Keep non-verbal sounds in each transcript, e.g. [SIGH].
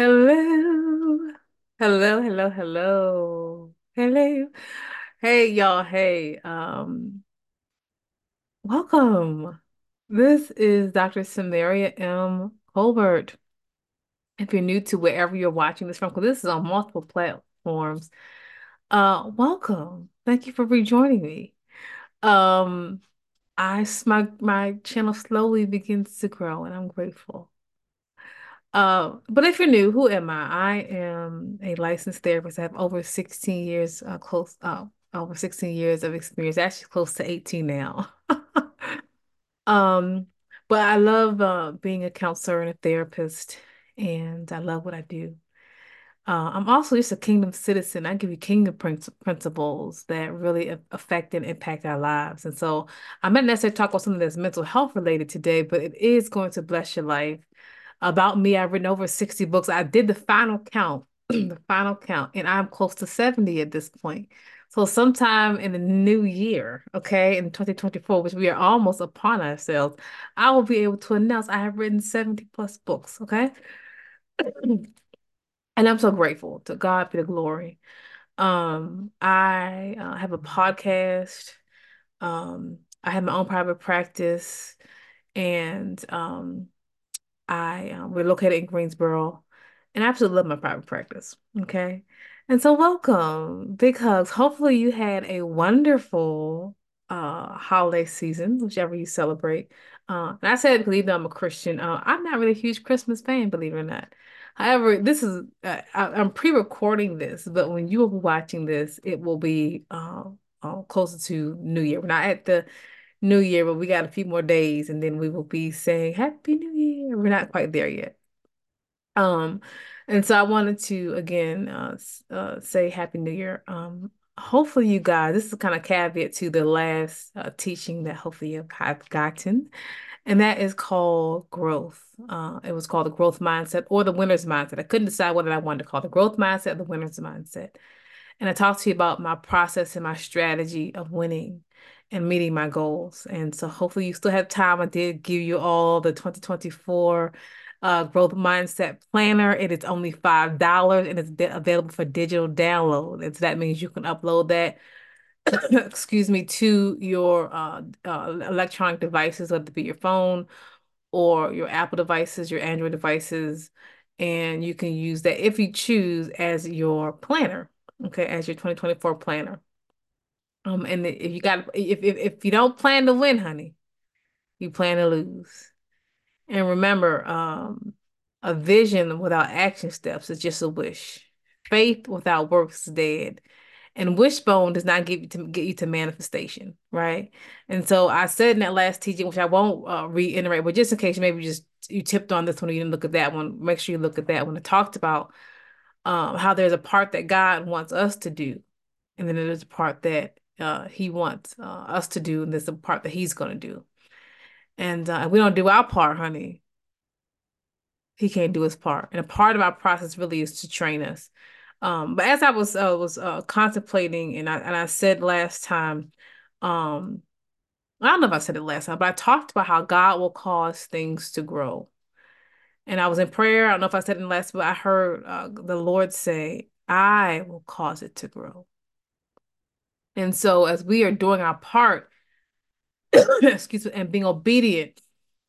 Hello. Hello, hello, hello. Hello. Hey y'all, hey. Um, welcome. This is Dr. Samaria M. Colbert. If you're new to wherever you're watching this from, because this is on multiple platforms, uh, welcome. Thank you for rejoining me. Um, I my my channel slowly begins to grow, and I'm grateful. Uh, but if you're new, who am I? I am a licensed therapist. I have over 16 years, uh, close, uh, over 16 years of experience, actually close to 18 now. [LAUGHS] Um, but I love uh, being a counselor and a therapist, and I love what I do. Uh, I'm also just a kingdom citizen. I give you kingdom principles that really affect and impact our lives. And so I'm not necessarily talk about something that's mental health related today, but it is going to bless your life. About me, I've written over 60 books. I did the final count, [CLEARS THROAT] the final count, and I'm close to 70 at this point. So sometime in the new year, okay, in 2024, which we are almost upon ourselves, I will be able to announce I have written 70 plus books, okay? [CLEARS THROAT] And I'm so grateful. To God be the glory. Um, I uh, have a podcast. Um, I have my own private practice, and um, I um, we're located in Greensboro, and I absolutely love my private practice. Okay. And so welcome. Big hugs. Hopefully you had a wonderful uh holiday season, whichever you celebrate. Uh, and I said even though I'm a Christian, uh, I'm not really a huge Christmas fan, believe it or not. However, this is uh, I, I'm pre-recording this, but when you will be watching this, it will be uh, uh, closer to New Year. We're not at the New Year, but we got a few more days and then we will be saying Happy New Year. We're not quite there yet. Um, and so I wanted to again uh, uh say Happy New Year. Um, hopefully you guys, this is kind of caveat to the last uh, teaching that hopefully have gotten, and that is called growth. Uh, it was called the growth mindset or the winner's mindset. I couldn't decide whether I wanted to call the growth mindset or the winner's mindset. And I talked to you about my process and my strategy of winning and meeting my goals. And so hopefully you still have time. I did give you all the 2024 uh, growth mindset planner. It is only $5 and it's available for digital download. And so that means you can upload that, [COUGHS] excuse me, to your uh, uh, electronic devices, whether it be your phone or your Apple devices, your Android devices, and you can use that if you choose as your planner, okay, as your 2024 planner. Um, and if you got if if if you don't plan to win, honey, you plan to lose. And remember, um, a vision without action steps is just a wish. Faith without works is dead. And wishbone does not get you to get you to manifestation, right? And so I said in that last teaching, which I won't uh, reiterate, but just in case maybe just you tipped on this one, you didn't look at that one. Make sure you look at that one. It talked about um, how there's a part that God wants us to do, and then there's a part that uh, He wants uh, us to do, and there's a part that He's going to do. And uh, we don't do our part, honey, He can't do His part. And a part of our process really is to train us. Um, but as I was uh, was uh, contemplating, and I and I said last time, um, I don't know if I said it last time, but I talked about how God will cause things to grow. And I was in prayer. I don't know if I said it last, but I heard uh, the Lord say, "I will cause it to grow." And so, as we are doing our part, [COUGHS] excuse me, and being obedient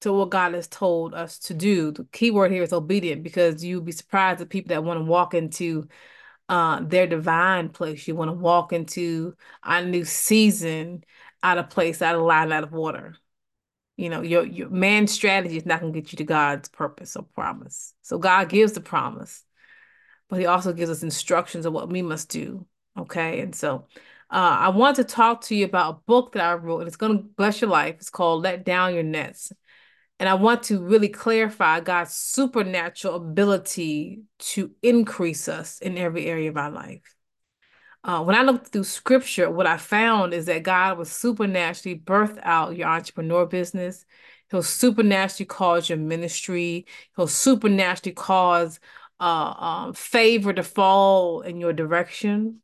to what God has told us to do, the key word here is obedient because you'll be surprised at people that want to walk into uh, their divine place. You want to walk into a new season out of place, out of line, out of order. You know, your your man's strategy is not going to get you to God's purpose or promise. So God gives the promise, but He also gives us instructions of what we must do. Okay, and so uh, I want to talk to you about a book that I wrote, and it's going to bless your life. It's called "Let Down Your Nets." And I want to really clarify God's supernatural ability to increase us in every area of our life. Uh, when I looked through scripture, what I found is that God will supernaturally birth out your entrepreneur business. He'll supernaturally cause your ministry. He'll supernaturally cause uh, um, favor to fall in your direction.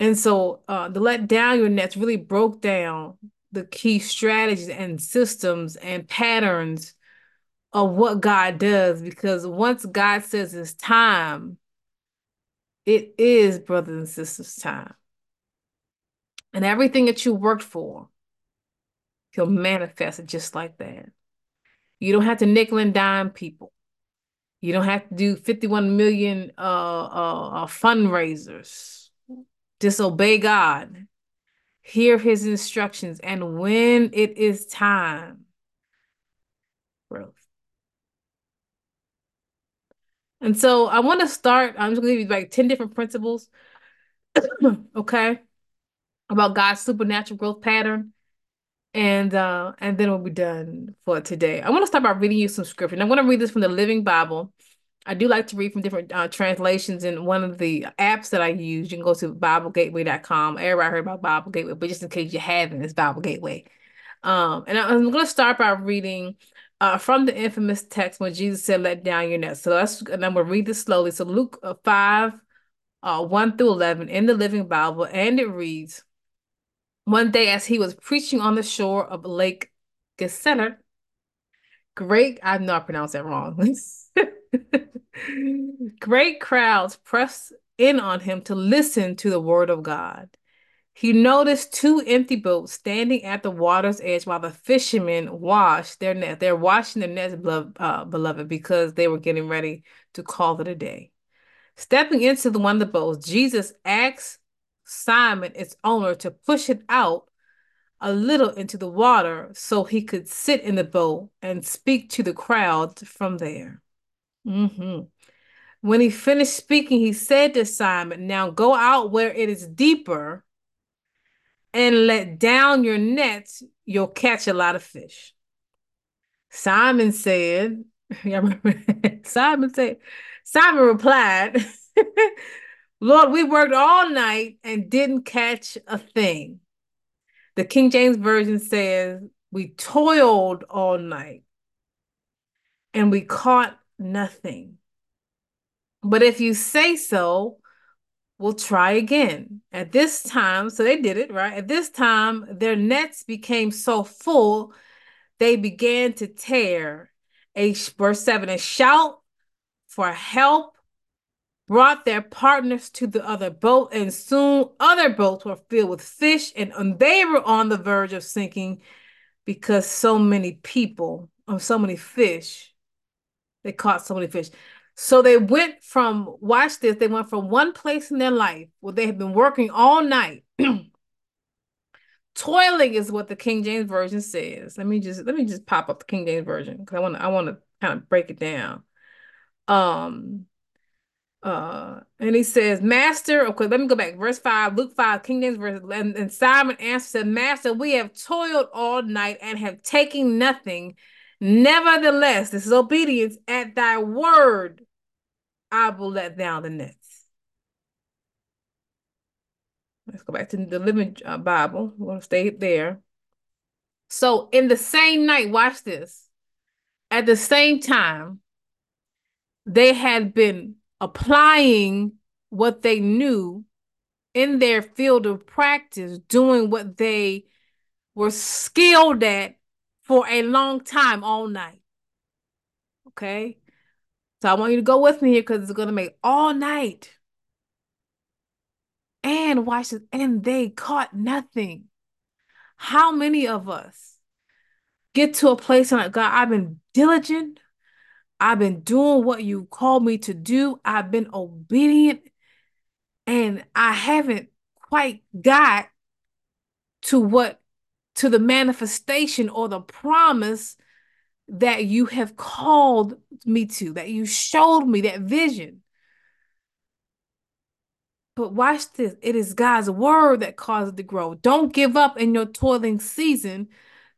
And so uh, the let down your nets really broke down the key strategies and systems and patterns of what God does because once God says it's time, it is brothers and sisters time. And everything that you worked for, he'll manifest it just like that. You don't have to nickel and dime people. You don't have to do 51 million uh, uh, uh, fundraisers. Disobey God. Hear his instructions. And when it is time, growth. And so I want to start. I'm just going to give you like 10 different principles, [COUGHS] okay, about God's supernatural growth pattern. And uh, and then we'll be done for today. I want to start by reading you some scripture. And I'm going to read this from the Living Bible. I do like to read from different uh, translations in one of the apps that I use. You can go to BibleGateway.com. Everybody heard about Bible Gateway, but just in case you haven't, it's Bible Gateway. Um, and I'm going to start by reading uh, from the infamous text when Jesus said, "Let down your net." So let's, and I'm going to read this slowly. So Luke uh, five, uh, one through eleven in the Living Bible, and it reads, "One day, as he was preaching on the shore of Lake Gennesaret, great I know I pronounced that wrong." [LAUGHS] [LAUGHS] Great crowds pressed in on him to listen to the word of God. He noticed two empty boats standing at the water's edge while the fishermen washed their net. They're washing their nets, uh, beloved, because they were getting ready to call it a day. Stepping into the one of the boats, Jesus asked Simon, its owner, to push it out a little into the water so he could sit in the boat and speak to the crowd from there. Mm-hmm. When he finished speaking, he said to Simon, Now go out where it is deeper and let down your nets. You'll catch a lot of fish. Simon said, [LAUGHS] Simon said, Simon replied, [LAUGHS] Lord, we worked all night and didn't catch a thing. The King James Version says, We toiled all night and we caught nothing. But if you say so, we'll try again. At this time, so they did it, right? At this time, their nets became so full, they began to tear. A verse 7 a shout for help brought their partners to the other boat, and soon other boats were filled with fish, and they were on the verge of sinking because so many people, or so many fish, they caught so many fish. So they went from, watch this, they went from one place in their life where they had been working all night. [CLEARS THROAT] Toiling is what the King James Version says. Let me just let me just pop up the King James Version because I want to I want to kind of break it down. Um uh and he says, Master, okay, let me go back. Verse 5, Luke 5, King James Version. And, Simon answered, Master, we have toiled all night and have taken nothing. Nevertheless, this is obedience at thy word I will let down the nets. Let's go back to the Living uh, Bible. We're going to stay there. So, in the same night, watch this. At the same time, they had been applying what they knew in their field of practice, doing what they were skilled at for a long time all night. Okay. So I want you to go with me here because it's going to make all night. And watch this. And they caught nothing. How many of us get to a place like, God, I've been diligent. I've been doing what you called me to do. I've been obedient. And I haven't quite got to what, to the manifestation or the promise that you have called me to, that you showed me that vision. But watch this it is God's word that causes to grow. Don't give up in your toiling season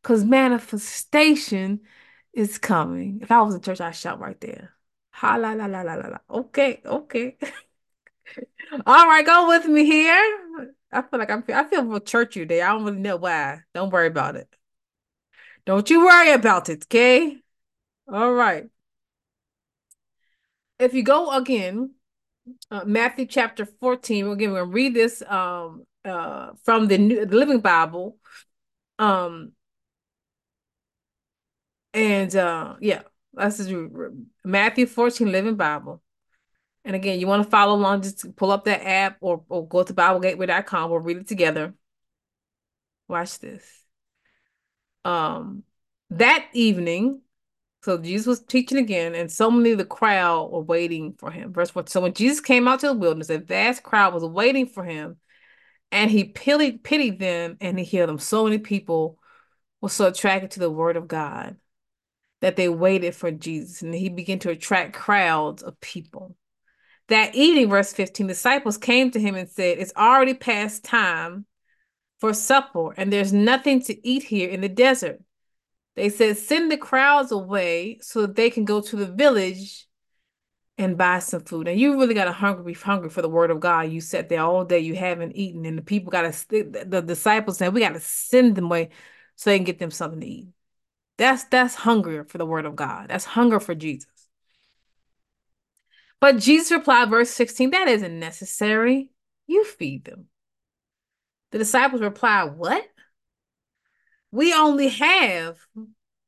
because manifestation is coming. If I was in church, I'd shout right there. Ha la la la la la la. Okay, okay. [LAUGHS] All right, go with me here. I feel like I'm I feel more churchy today. I don't really know why. Don't worry about it. Don't you worry about it, okay? All right. If you go again, uh, Matthew chapter 14, again, we're going to read this um, uh, from the, New, the Living Bible. Um, and uh, yeah, That's Matthew 14, Living Bible. And again, you want to follow along, just pull up that app or, or go to BibleGateway.com. We'll read it together. Watch this. Um, that evening, so Jesus was teaching again, and so many of the crowd were waiting for him. Verse 4. So when Jesus came out to the wilderness, a vast crowd was waiting for him, and he pitied, pitied them and he healed them. So many people were so attracted to the word of God that they waited for Jesus, and he began to attract crowds of people. That evening, verse 15, disciples came to him and said, It's already past time for supper, and there's nothing to eat here in the desert. They said, Send the crowds away so that they can go to the village and buy some food. And you really got to hungry, hungry for the word of God. You sat there all day, you haven't eaten, and the people got to, the disciples said, We got to send them away so they can get them something to eat. That's that's hunger for the word of God. That's hunger for Jesus. But Jesus replied, verse 16, that isn't necessary. You feed them. The disciples replied, What? We only have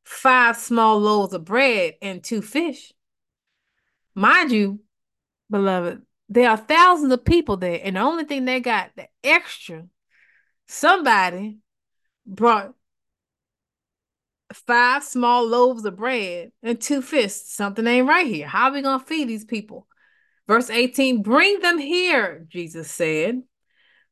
five small loaves of bread and two fish. Mind you, beloved, there are thousands of people there, and the only thing they got, the extra, somebody brought five small loaves of bread and two fish. Something ain't right here. How are we going to feed these people? Verse 18, bring them here, Jesus said.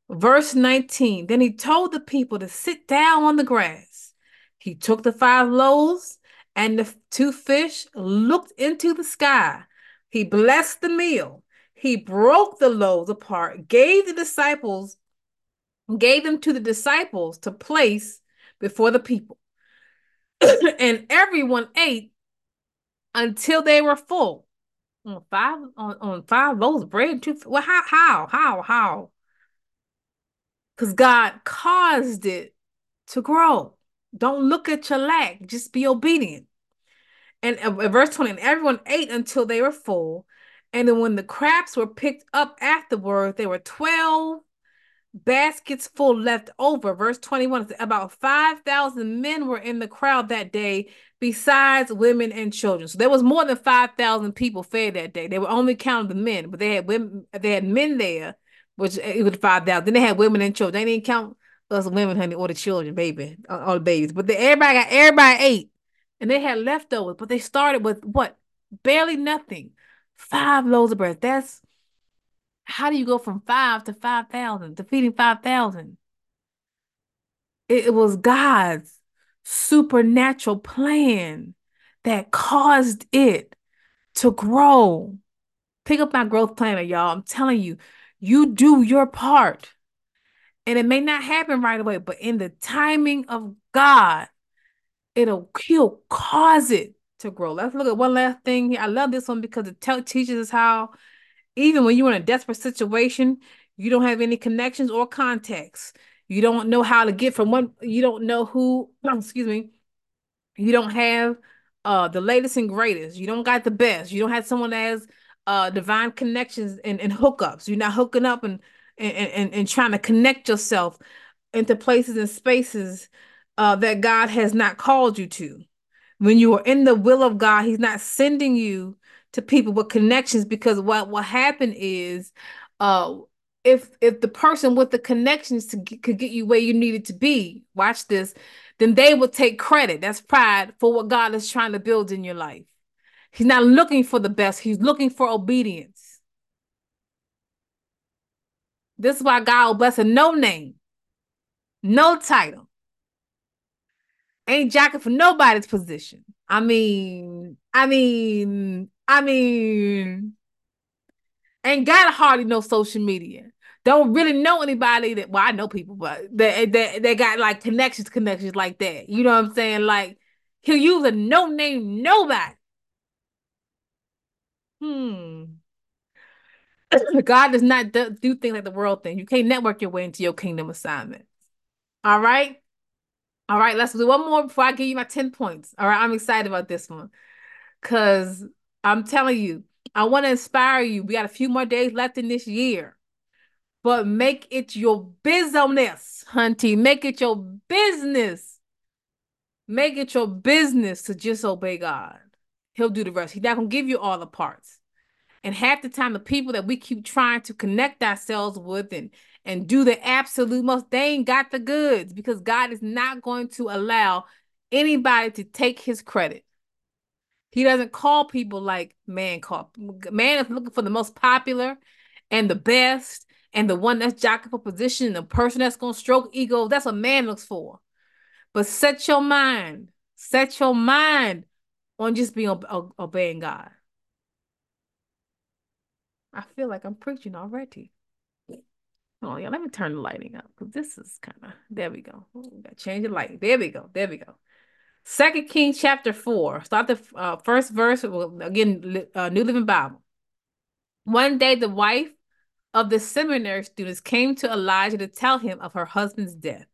Verse 19, then he told the people to sit down on the grass. He took the five loaves and the two fish, looked into the sky. He blessed the meal. He broke the loaves apart, gave the disciples, gave them to the disciples to place before the people. [LAUGHS] and everyone ate until they were full. On five on, on five loaves of bread, two well, how how how how? Because God caused it to grow. Don't look at your lack, just be obedient. And uh, verse 20, and everyone ate until they were full. And then when the crabs were picked up afterward, there were 12 baskets full left over. Verse 21 about 5,000 men were in the crowd that day, besides women and children. So there was more than 5,000 people fed that day. They were only counting the men, but they had women, they had men there, which eh, it was 5,000. Then they had women and children. They didn't count us women, honey, or the children, baby, uh, all the babies. But the, everybody got, everybody ate. And they had leftovers, but they started with what? Barely nothing. Five loaves of bread. That's how do you go from five to 5,000 to feeding 5,000? It, it was God's supernatural plan that caused it to grow. Pick up my growth planner, y'all. I'm telling you, you do your part. And it may not happen right away, but in the timing of God, it'll he'll cause it to grow. Let's look at one last thing here. I love this one because it te- teaches us how even when you're in a desperate situation, you don't have any connections or contacts. You don't know how to get from one, you don't know who, [CLEARS THROAT] excuse me, you don't have uh the latest and greatest. You don't got the best. You don't have someone that has uh divine connections and, and hookups. You're not hooking up and and, and and trying to connect yourself into places and spaces uh that God has not called you to. When you are in the will of God, He's not sending you to people with connections because what will happen is uh if if the person with the connections to get, could get you where you needed to be watch this then they will take credit. That's pride for what god is trying to build in your life. He's not looking for the best. He's looking for obedience. This is why god will bless a no name no title. Ain't jacking for nobody's position. I mean i mean I mean, ain't got hardly no social media. Don't really know anybody that well, I know people, but that that they got like connections, connections like that. You know what I'm saying? Like he'll use a no name nobody. Hmm. God does not do, do things like the world thing. You can't network your way into your kingdom assignment. All right. All right, let's do one more before I give you my 10 points. All right, I'm excited about this one. Cause I'm telling you, I want to inspire you. We got a few more days left in this year. But make it your business, hunty. Make it your business. Make it your business to just obey God. He'll do the rest. He's not gonna give you all the parts. And half the time, the people that we keep trying to connect ourselves with and and do the absolute most, they ain't got the goods because God is not going to allow anybody to take his credit. He doesn't call people like man call. Man is looking for the most popular and the best and the one that's jockeying for position, the person that's gonna stroke ego. That's what man looks for. But set your mind, set your mind on just being obeying God. I feel like I'm preaching already. Oh yeah, let me turn the lighting up because this is kind of there we go. Got change the light. There we go. There we go. Second Kings chapter four. Start the uh, first verse again. Uh, New Living Bible. One day, the wife of the seminary students came to Elijah to tell him of her husband's death.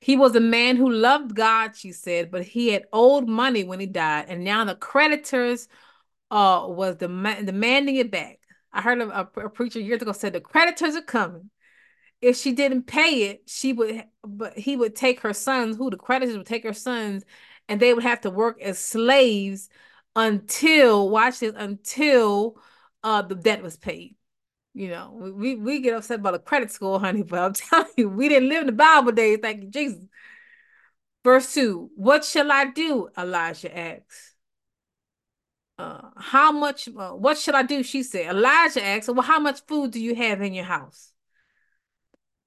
He was a man who loved God, she said, but he had owed money when he died, and now the creditors uh was dem- demanding it back. I heard a, a, preacher years ago said the creditors are coming. If she didn't pay it, she would, but he would take her sons, who the creditors would take her sons, and they would have to work as slaves until, watch this, until uh the debt was paid. You know, we, we get upset about a credit score, [LAUGHS] honey, but I'm [LAUGHS] telling you, we didn't live in the Bible days. Thank you, Jesus. Verse 2 What shall I do? Elijah asks. Uh, how much, uh, what should I do? She said. Elijah asked, Well, how much food do you have in your house?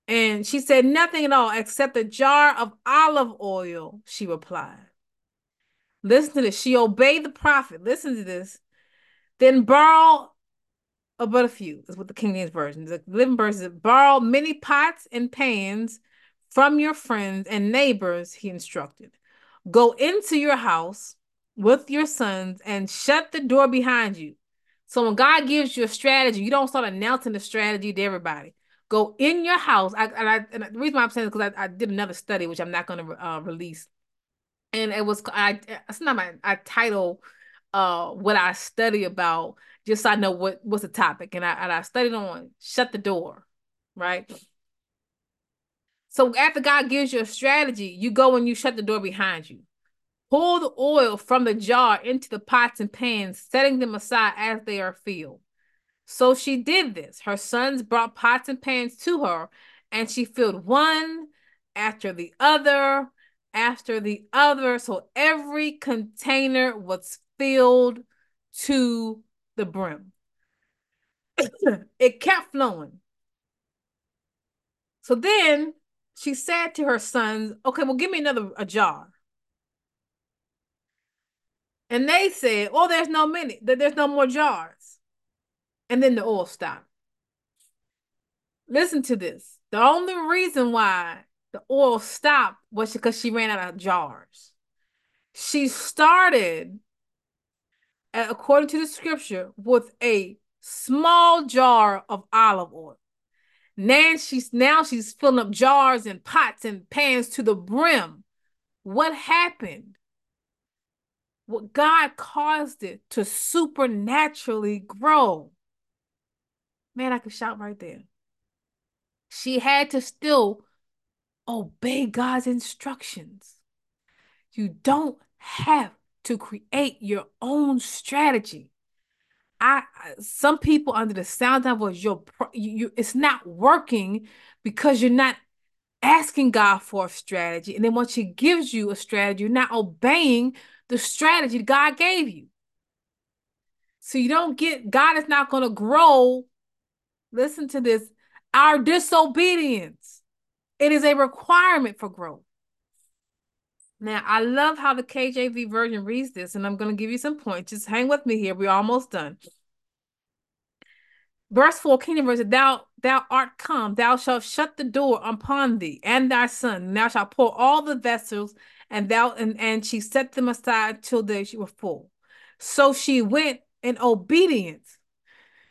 And she said, Nothing at all except a jar of olive oil, she replied. Listen to this. She obeyed the prophet. Listen to this. Then borrow uh, but a few is what the King James version. The Living version borrow many pots and pans from your friends and neighbors. He instructed, go into your house with your sons and shut the door behind you. So when God gives you a strategy, you don't start announcing the strategy to everybody. Go in your house. I, and, I, and the reason why I'm saying is because I, I, did another study, which I'm not going to uh, release, and it was I. It's not my I title uh what I study about just so I know what what's the topic. And I and I studied on shut the door, right? So after God gives you a strategy, you go and you shut the door behind you. Pour the oil from the jar into the pots and pans, setting them aside as they are filled. So she did this. Her sons brought pots and pans to her, and she filled one after the other after the other. So every container was filled to the brim. [COUGHS] it kept flowing. So then she said to her sons, Okay, well, give me another a jar. And they said, Oh, there's no many, there's no more jars. And then the oil stopped. Listen to this. The only reason why the oil stopped was because she ran out of jars. She started according to the scripture, with a small jar of olive oil. Now she's now she's filling up jars and pots and pans to the brim. What happened? What God caused it to supernaturally grow. Man, I could shout right there. She had to still obey God's instructions. You don't have to create your own strategy. I some people under the sound of voice, your you, you it's not working because you're not asking God for a strategy. And then once He gives you a strategy, you're not obeying the strategy God gave you. So you don't get God is not going to grow. Listen to this our disobedience. It is a requirement for growth. Now, I love how the KJV version reads this, and I'm going to give you some points. Just hang with me here. We're almost done. Verse 4, Kingdom verse, thou, thou art come, thou shalt shut the door upon thee and thy son, and thou shalt pour all the vessels, and thou and, and she set them aside till they were full. So she went in obedience.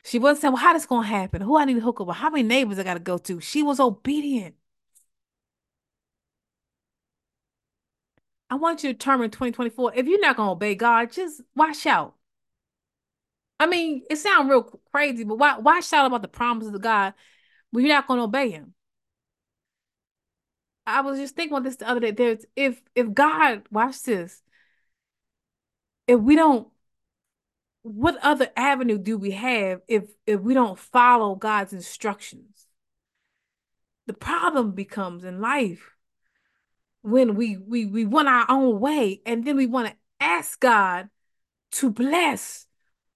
She wasn't saying, Well, how this gonna happen? Who I need to hook up with? How many neighbors I gotta go to? She was obedient. I want you to determine 2024. If you're not gonna obey God, just watch out. I mean, it sounds real crazy, but why why shout about the promises of God when you're not gonna obey him? I was just thinking about this the other day. There's if if God watch this, if we don't what other avenue do we have if if we don't follow God's instructions? The problem becomes in life when we we we want our own way and then we want to ask God to bless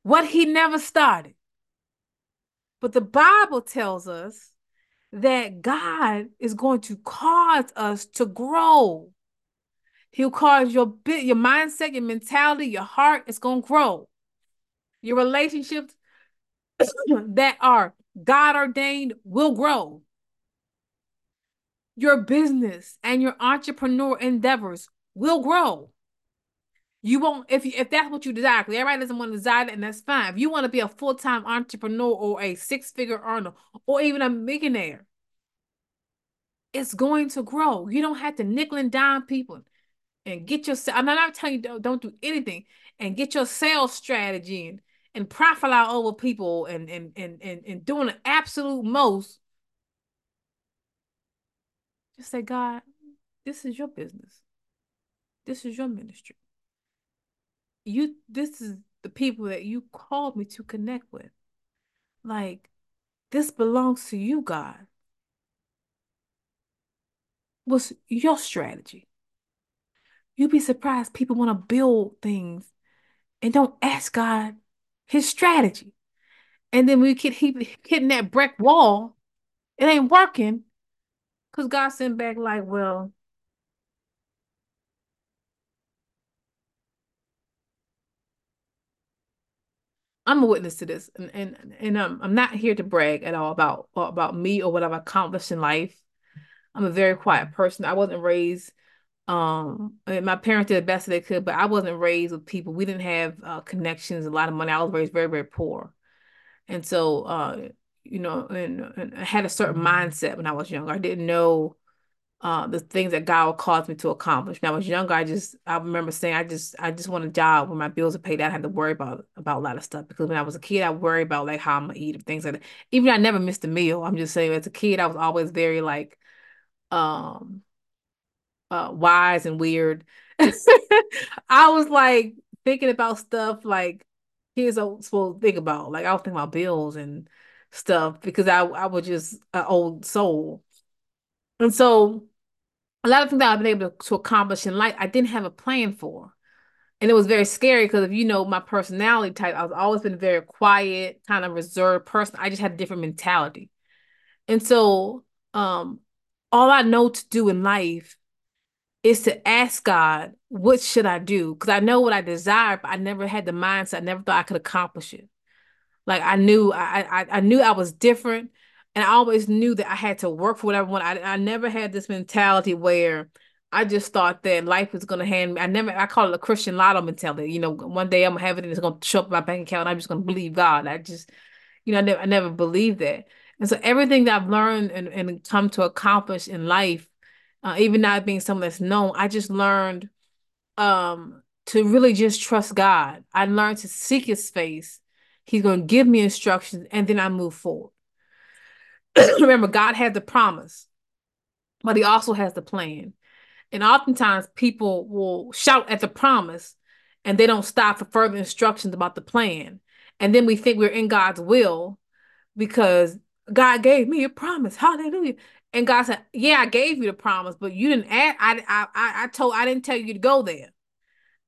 what he never started. But the Bible tells us that God is going to cause us to grow. He'll cause your bit, your mindset, your mentality, your heart is going to grow. Your relationships [COUGHS] that are God ordained will grow. Your business and your entrepreneur endeavors will grow. You won't if you, if that's what you desire. Because everybody doesn't want to desire that, and that's fine. If you want to be a full time entrepreneur or a six figure earner or even a millionaire, it's going to grow. You don't have to nickel and dime people and get yourself. I'm not telling you don't, don't do anything and get your sales strategy and and profit out over people and and and and, and doing the absolute most. Just say, God, this is your business. This is your ministry. You this is the people that you called me to connect with. Like this belongs to you, God. What's your strategy? You'd be surprised people want to build things and don't ask God his strategy. And then we keep hitting that brick wall, it ain't working. Because God sent back, like, well, I'm a witness to this, and and and um, I'm not here to brag at all about about me or what I've accomplished in life. I'm a very quiet person. I wasn't raised. Um, I mean, my parents did the best they could, but I wasn't raised with people. We didn't have uh, connections, a lot of money. I was raised very, very poor, and so uh, you know, and, and I had a certain mindset when I was younger. I didn't know uh, the things that God would cause me to accomplish. When I was younger, I just I remember saying I just I just want a job where my bills are paid. I had to worry about about a lot of stuff because when I was a kid, I worry about like how I'm gonna eat and things like that. Even I never missed a meal. I'm just saying as a kid, I was always very like um uh wise and weird. [LAUGHS] I was like thinking about stuff like kids are supposed to think about. Like I was thinking about bills and stuff because I I was just an old soul. And so a lot of things that I've been able to, to accomplish in life, I didn't have a plan for. And it was very scary because if you know my personality type, I've always been very quiet, kind of reserved person. I just had a different mentality. And so um all I know to do in life is to ask God, what should I do? Because I know what I desire, but I never had the mindset, I never thought I could accomplish it. Like I knew I I, I knew I was different and I always knew that I had to work for whatever one. I I never had this mentality where I just thought that life was gonna hand me. I never I call it a Christian lotto mentality. You know, one day I'm gonna have it and it's gonna show up in my bank account. I'm just gonna believe God. I just, you know, I never I never believed that. And so everything that I've learned and, and come to accomplish in life, uh, even not being someone that's known, I just learned um to really just trust God. I learned to seek his face. He's gonna give me instructions and then I move forward. [CLEARS THROAT] remember, God has the promise, but He also has the plan. And oftentimes people will shout at the promise and they don't stop for further instructions about the plan. And then we think we're in God's will because God gave me a promise. Hallelujah. And God said, Yeah, I gave you the promise, but you didn't add. I, I, I told, I didn't tell you to go there.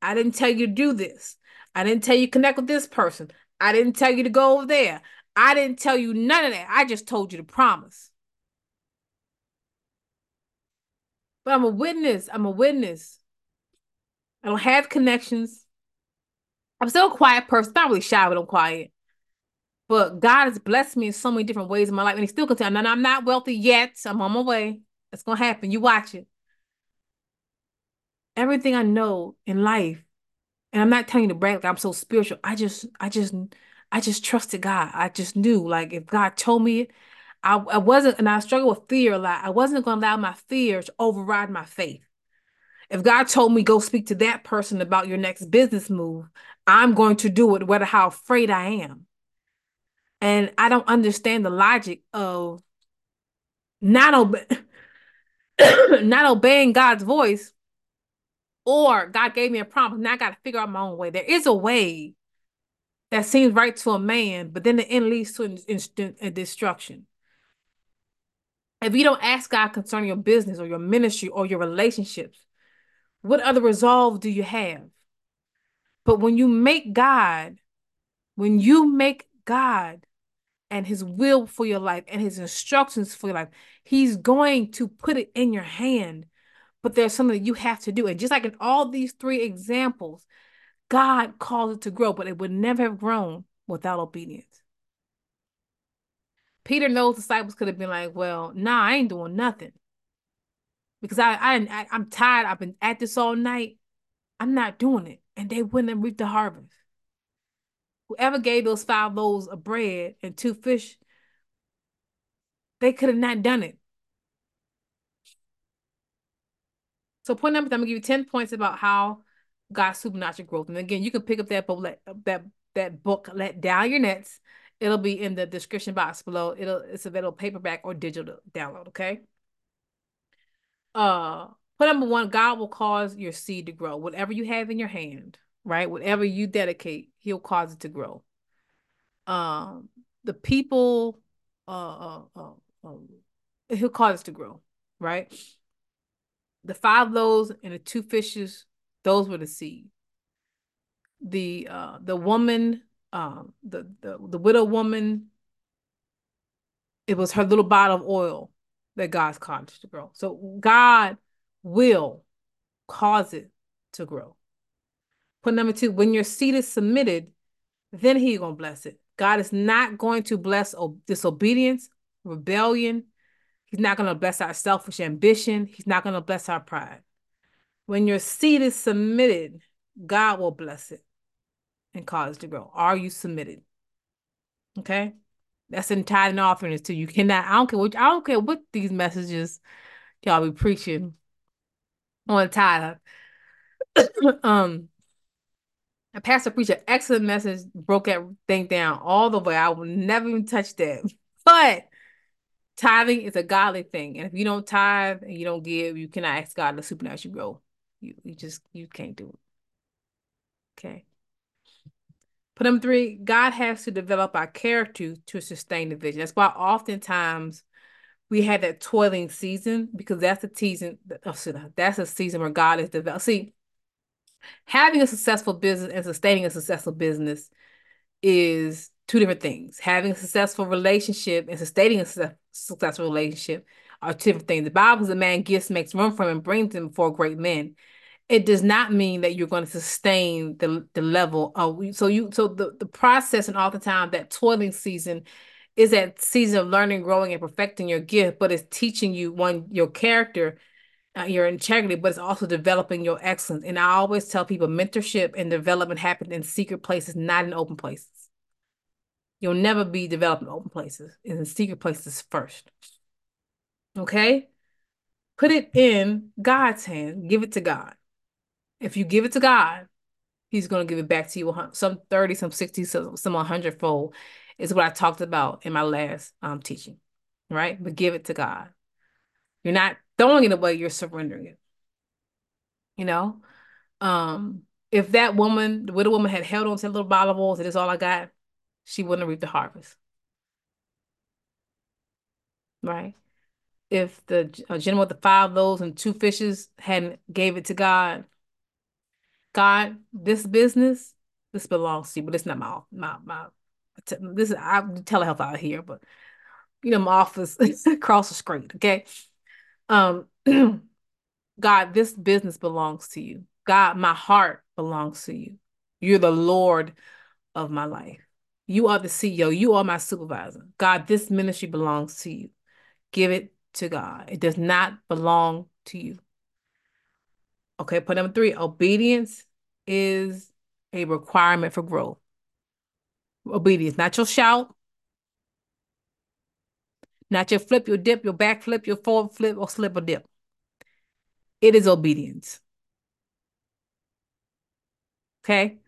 I didn't tell you to do this. I didn't tell you to connect with this person. I didn't tell you to go over there. I didn't tell you none of that. I just told you to promise. But I'm a witness. I'm a witness. I don't have connections. I'm still a quiet person. Not really shy, but I'm quiet. But God has blessed me in so many different ways in my life, and He still continues. And I'm not wealthy yet. I'm on my way. It's gonna happen. You watch it. Everything I know in life, and I'm not telling you to brag like I'm so spiritual. I just, I just I just trusted God. I just knew, like, if God told me it, I, I wasn't, and I struggle with fear a lot. I wasn't going to allow my fear to override my faith. If God told me go speak to that person about your next business move, I'm going to do it, whether how afraid I am. And I don't understand the logic of not obey, [COUGHS] not obeying God's voice, or God gave me a promise. Now I got to figure out my own way. There is a way that seems right to a man, but then the end leads to destruction. If you don't ask God concerning your business or your ministry or your relationships, what other resolve do you have? But when you make God, when you make God and his will for your life and his instructions for your life, he's going to put it in your hand. But there's something that you have to do. And just like in all these three examples, God calls it to grow, but it would never have grown without obedience. Peter knows disciples could have been like, well, nah, I ain't doing nothing. Because I, I, I I'm tired. I've been at this all night. I'm not doing it. And they wouldn't have reaped the harvest. Whoever gave those five loaves of bread and two fish, they could have not done it. So point number, I'm gonna give you 10 points about how God's supernatural growth. And again, you can pick up that book, that that book, Let Down Your Nets. It'll be in the description box below. It'll it's available paperback or digital download. Okay. Uh, point number one: God will cause your seed to grow. Whatever you have in your hand, right? Whatever you dedicate, He'll cause it to grow. Um, the people, uh, uh, uh um, He'll cause it to grow, right? The five loaves and the two fishes, those were the seed. The uh the woman, um, the the the widow woman, it was her little bottle of oil that God's caused to grow. So God will cause it to grow. Point number two, when your seed is submitted, then he gonna bless it. God is not going to bless disobedience, rebellion, He's not going to bless our selfish ambition. He's not going to bless our pride. When your seed is submitted, God will bless it and cause it to grow. Are you submitted? Okay. That's in tithing and too. You cannot, I don't care what I don't care what these messages y'all be preaching on tithe. [COUGHS] um a pastor preached an excellent message, broke that thing down all the way. I will never even touch that. [LAUGHS] But tithing is a godly thing. And if you don't tithe and you don't give, you cannot ask God to supernaturally grow. You, you just, you can't do it. Okay. Put number three, God has to develop our character to sustain the vision. That's why oftentimes we had that toiling season because that's a season, oh, that's a season where God is developing. See, having a successful business and sustaining a successful business is two different things. Having a successful relationship and sustaining a successful relationship are two different things. The Bible says a man gifts makes room for him and brings him before great men. It does not mean that you're going to sustain the, the level of so you so the, the process and all the time that toiling season is that season of learning, growing, and perfecting your gift, but it's teaching you one your character, uh, your integrity, but it's also developing your excellence. And I always tell people mentorship and development happen in secret places, not in open places. You'll never be developing open places. in secret places first. Okay? Put it in God's hand. Give it to God. If you give it to God, He's going to give it back to you some 30, some 60, some, some 100 fold is what I talked about in my last um, teaching, right? But give it to God. You're not throwing it away, you're surrendering it. You know? Um, if that woman, the widow woman had held on to a little bottle of oil, that is all I got, she wouldn't reap the harvest. Right? If the gentleman with the five loaves and two fishes hadn't gave it to God, God, this business, this belongs to you, but it's not my my my. This is I telehealth out here, but you know my office [LAUGHS] across the street. Okay, um, [CLEARS THROAT] God, this business belongs to you. God, my heart belongs to you. You're the Lord of my life. You are the CEO. You are my supervisor. God, this ministry belongs to you. Give it to God. It does not belong to you. Okay, point number three obedience is a requirement for growth. Obedience, not your shout, not your flip, your dip, your back flip, your forward flip, or slip or dip. It is obedience. Okay.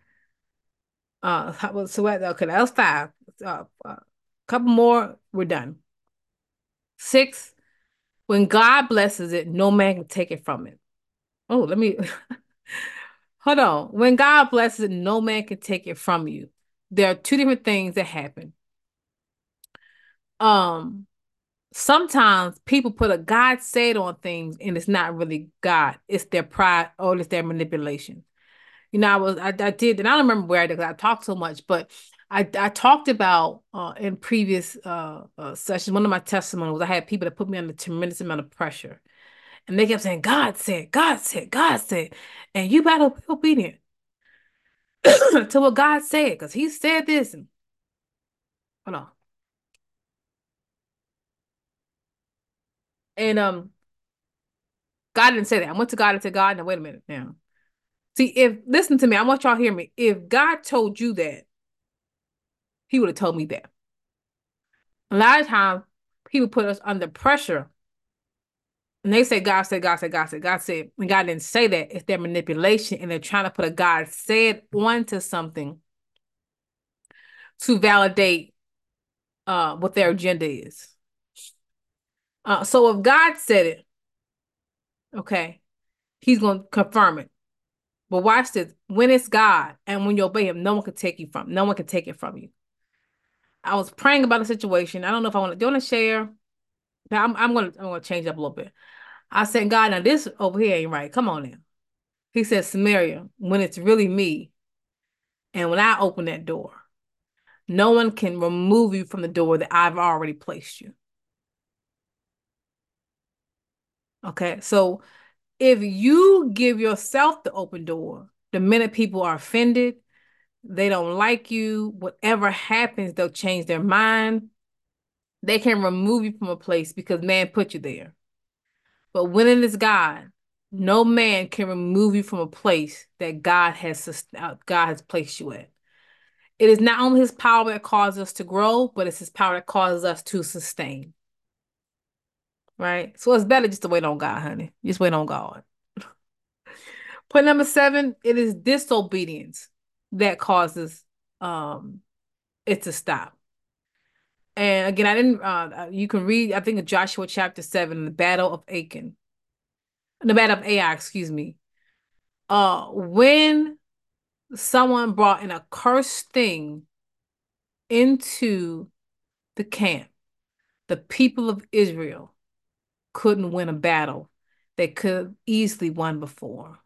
Uh, [LAUGHS] so what? okay, that was five. Uh, a uh, couple more, we're done. Six, when God blesses it, no man can take it from it. Oh, let me [LAUGHS] hold on. When God blesses it, no man can take it from you. there are two different things that happen. Um, sometimes people put a God said on things and it's not really God. It's their pride or it's their manipulation. You know, I was I, I did, and I don't remember where I did because I talked so much, but I I talked about uh, in previous uh, uh, sessions. One of my testimonies I had people that put me under tremendous amount of pressure, and they kept saying, "God said, God said, God said," and you better be obedient [COUGHS] to what God said because He said this. And hold on. And um, God didn't say that. I went to God and said, God, now wait a minute now. See, if listen to me, I want y'all to hear me. If God told you that, He would have told me that. A lot of times people put us under pressure and they say God said, God said, God said, God said, and God didn't say that. It's their manipulation, and they're trying to put a God said onto something to validate uh, what their agenda is. Uh, so if God said it, okay, He's going to confirm it. But watch this: when it's God and when you obey Him, no one can take you from. No one can take it from you. I was praying about a situation. I don't know if I want to. Do you want to share? Now I'm I'm gonna I'm gonna change up a little bit. I said, God, now this over here ain't right. Come on now. He said, Samaria, when it's really me, and when I open that door, no one can remove you from the door that I've already placed you. Okay, so if you give yourself the open door, the minute people are offended, they don't like you, whatever happens, they'll change their mind. They can remove you from a place because man put you there. But when it is God, no man can remove you from a place that God has uh, God has placed you at. It is not only his power that causes us to grow, but it's his power that causes us to sustain. Right? So it's better just to wait on God, honey. Just wait on God. Point number seven, it is disobedience that causes um it to stop. And again, I didn't uh, uh you can read, I think Joshua chapter seven, the battle of Achan. The battle of Ai, excuse me. Uh when someone brought an accursed thing into the camp, the people of Israel couldn't win a battle they could easily won before.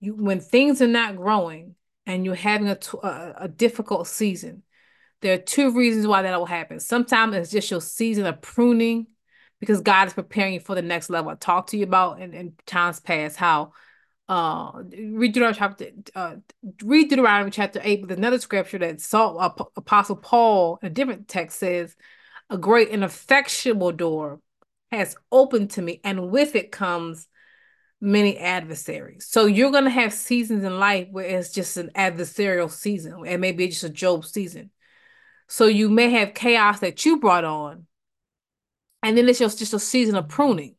You, when things are not growing and you're having a, a, a difficult season, there are two reasons why that will happen. Sometimes it's just your season of pruning because God is preparing you for the next level. I talked to you about in, in times past how uh read Deuteronomy chapter uh read Deuteronomy chapter 8 but another scripture that saw apostle Paul a different text says a great and effectual door has opened to me and with it comes many adversaries. So you're going to have seasons in life where it's just an adversarial season and maybe it's just a Job season. So you may have chaos that you brought on and then it's just, just a season of pruning.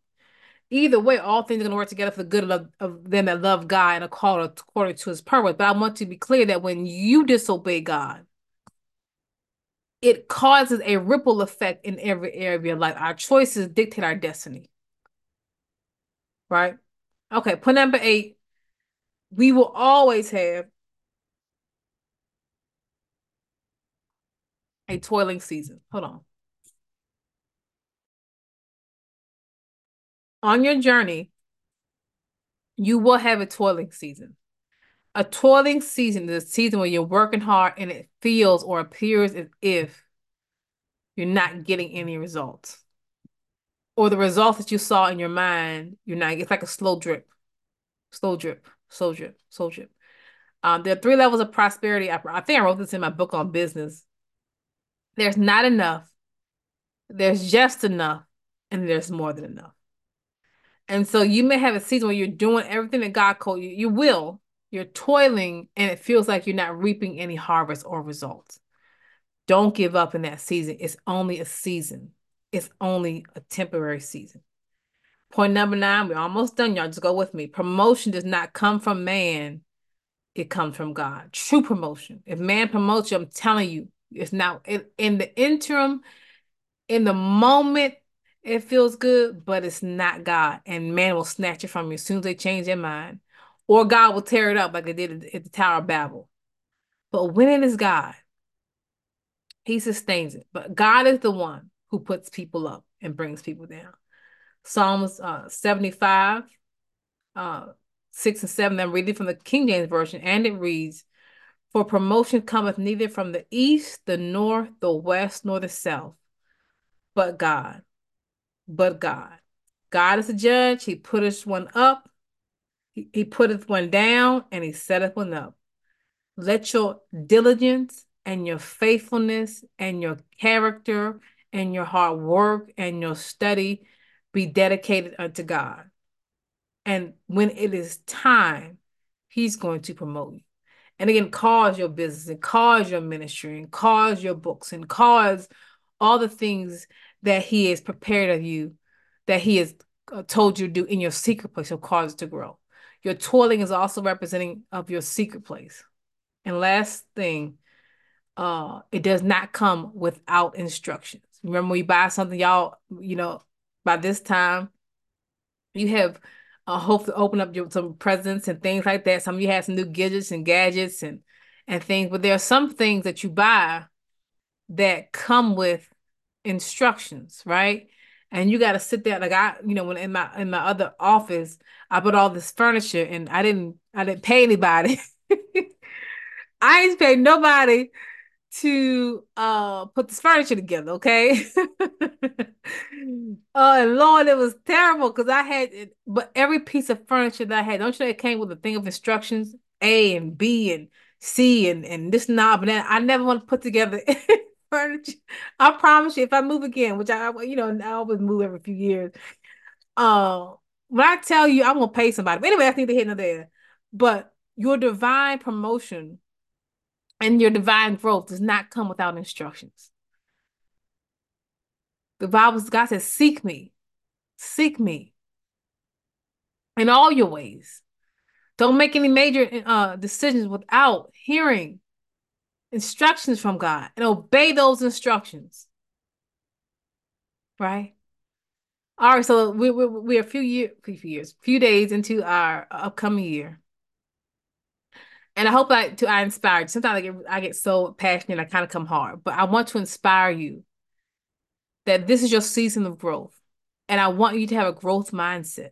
Either way, all things are going to work together for the good of, of them that love God and are called according to his purpose. But I want to be clear that when you disobey God, it causes a ripple effect in every area of your life. Our choices dictate our destiny. Right? Okay, point number eight. We will always have a toiling season. Hold on. On your journey, you will have a toiling season. A toiling season is a season where you're working hard and it feels or appears as if you're not getting any results. Or the results that you saw in your mind, you're not, it's like a slow drip, slow drip, slow drip, slow drip. Um, there are three levels of prosperity. I, I think I wrote this in my book on business. There's not enough, there's just enough, and there's more than enough. And so you may have a season where you're doing everything that God called you. You will. You're toiling and it feels like you're not reaping any harvest or results. Don't give up in that season. It's only a season. It's only a temporary season. Point number nine, we're almost done, y'all. Just go with me. Promotion does not come from man, it comes from God. True promotion. If man promotes you, I'm telling you, it's not in, in the interim, in the moment it feels good, but it's not God. And man will snatch it from you as soon as they change their mind. Or God will tear it up like they did at the Tower of Babel. But when it is God, He sustains it. But God is the one who puts people up and brings people down. Psalms uh, 75, uh, 6 and 7, I'm reading from the King James Version, and it reads, For promotion cometh neither from the east, the north, the west, nor the south, but God. But God. God is a judge. He putteth one up, he, putteth one down, and he setteth one up. Let your diligence and your faithfulness and your character and your hard work and your study be dedicated unto God. And when it is time, He's going to promote you. And again, cause your business and cause your ministry and cause your books and cause all the things that He has prepared of you, that He has uh, told you to do in your secret place, will cause to grow. Your toiling is also representing of your secret place. And last thing, uh, it does not come without instructions. Remember, you buy something, y'all, you know, by this time, you have a hope to open up your, some presents and things like that. Some of you have some new gadgets and gadgets and and things, but there are some things that you buy that come with instructions, right? And you got to sit there like I, you know, when in my in my other office, I put all this furniture and I didn't I didn't pay anybody. [LAUGHS] I ain't paid nobody to uh put this furniture together, okay? [LAUGHS] uh and Lord, it was terrible because I had it, but every piece of furniture that I had, don't you know it came with a thing of instructions, A and B and C and and this knob and that. I never want to put together [LAUGHS] furniture. I promise you, if I move again, which I you know I always move every few years. Uh, when I tell you I'm gonna pay somebody, but anyway, I think they hit another there. But your divine promotion and your divine growth does not come without instructions. The Bible, God says, seek me, seek me in all your ways. Don't make any major uh, decisions without hearing instructions from God and obey those instructions. Right? All right, so we, we, we're a few, year, few years, few days into our upcoming year. And I hope I to I inspired. You. Sometimes I get I get so passionate, I kind of come hard. But I want to inspire you that this is your season of growth. And I want you to have a growth mindset.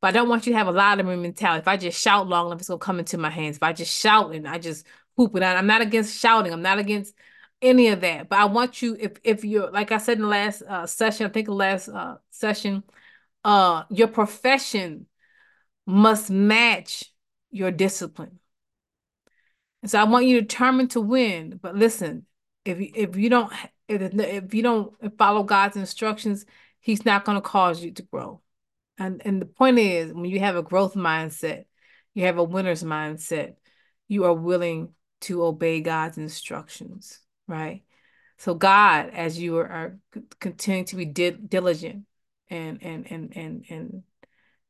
But I don't want you to have a lot of mentality. If I just shout long enough, it's gonna come into my hands. If I just shout and I just out, I'm not against shouting. I'm not against any of that. But I want you, if if you're like I said in the last uh, session, I think the last uh, session, uh, your profession must match your discipline. And so I want you determined to win. But listen, if if you don't if, if you don't follow God's instructions, He's not going to cause you to grow. And and the point is, when you have a growth mindset, you have a winner's mindset, you are willing to obey God's instructions, right? So God, as you are, are continuing to be di diligent and and and and and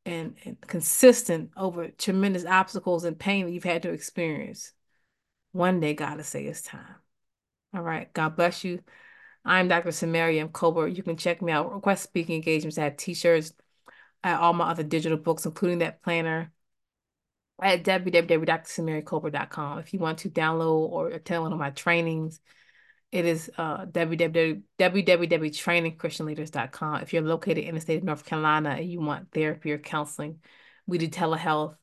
and, and consistent over tremendous obstacles and pain that you've had to experience, one day God will say it's time. All right. God bless you. I'm Dr. Samaria M. Colbert. You can check me out. Request speaking engagements. I have t-shirts. I have all my other digital books, including that planner at www.drsamariacolbert.com. If you want to download or attend one of my trainings, it is uh, www.trainingchristianleaders.com. If you're located in the state of North Carolina and you want therapy or counseling, we do telehealth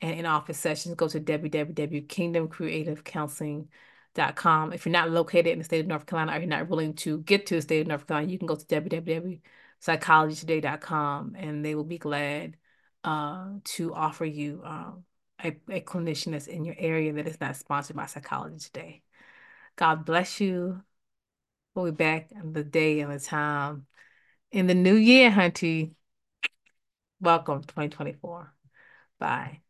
and in-office sessions. Go to www.kingdomcreativecounseling.com. If you're not located in the state of North Carolina or you're not willing to get to the state of North Carolina, you can go to www.psychologytoday.com and they will be glad uh, to offer you um, a, a clinician that's in your area that is not sponsored by Psychology Today. God bless you. We'll be back on the day and the time in the new year, Hunty. Welcome 2024. Bye.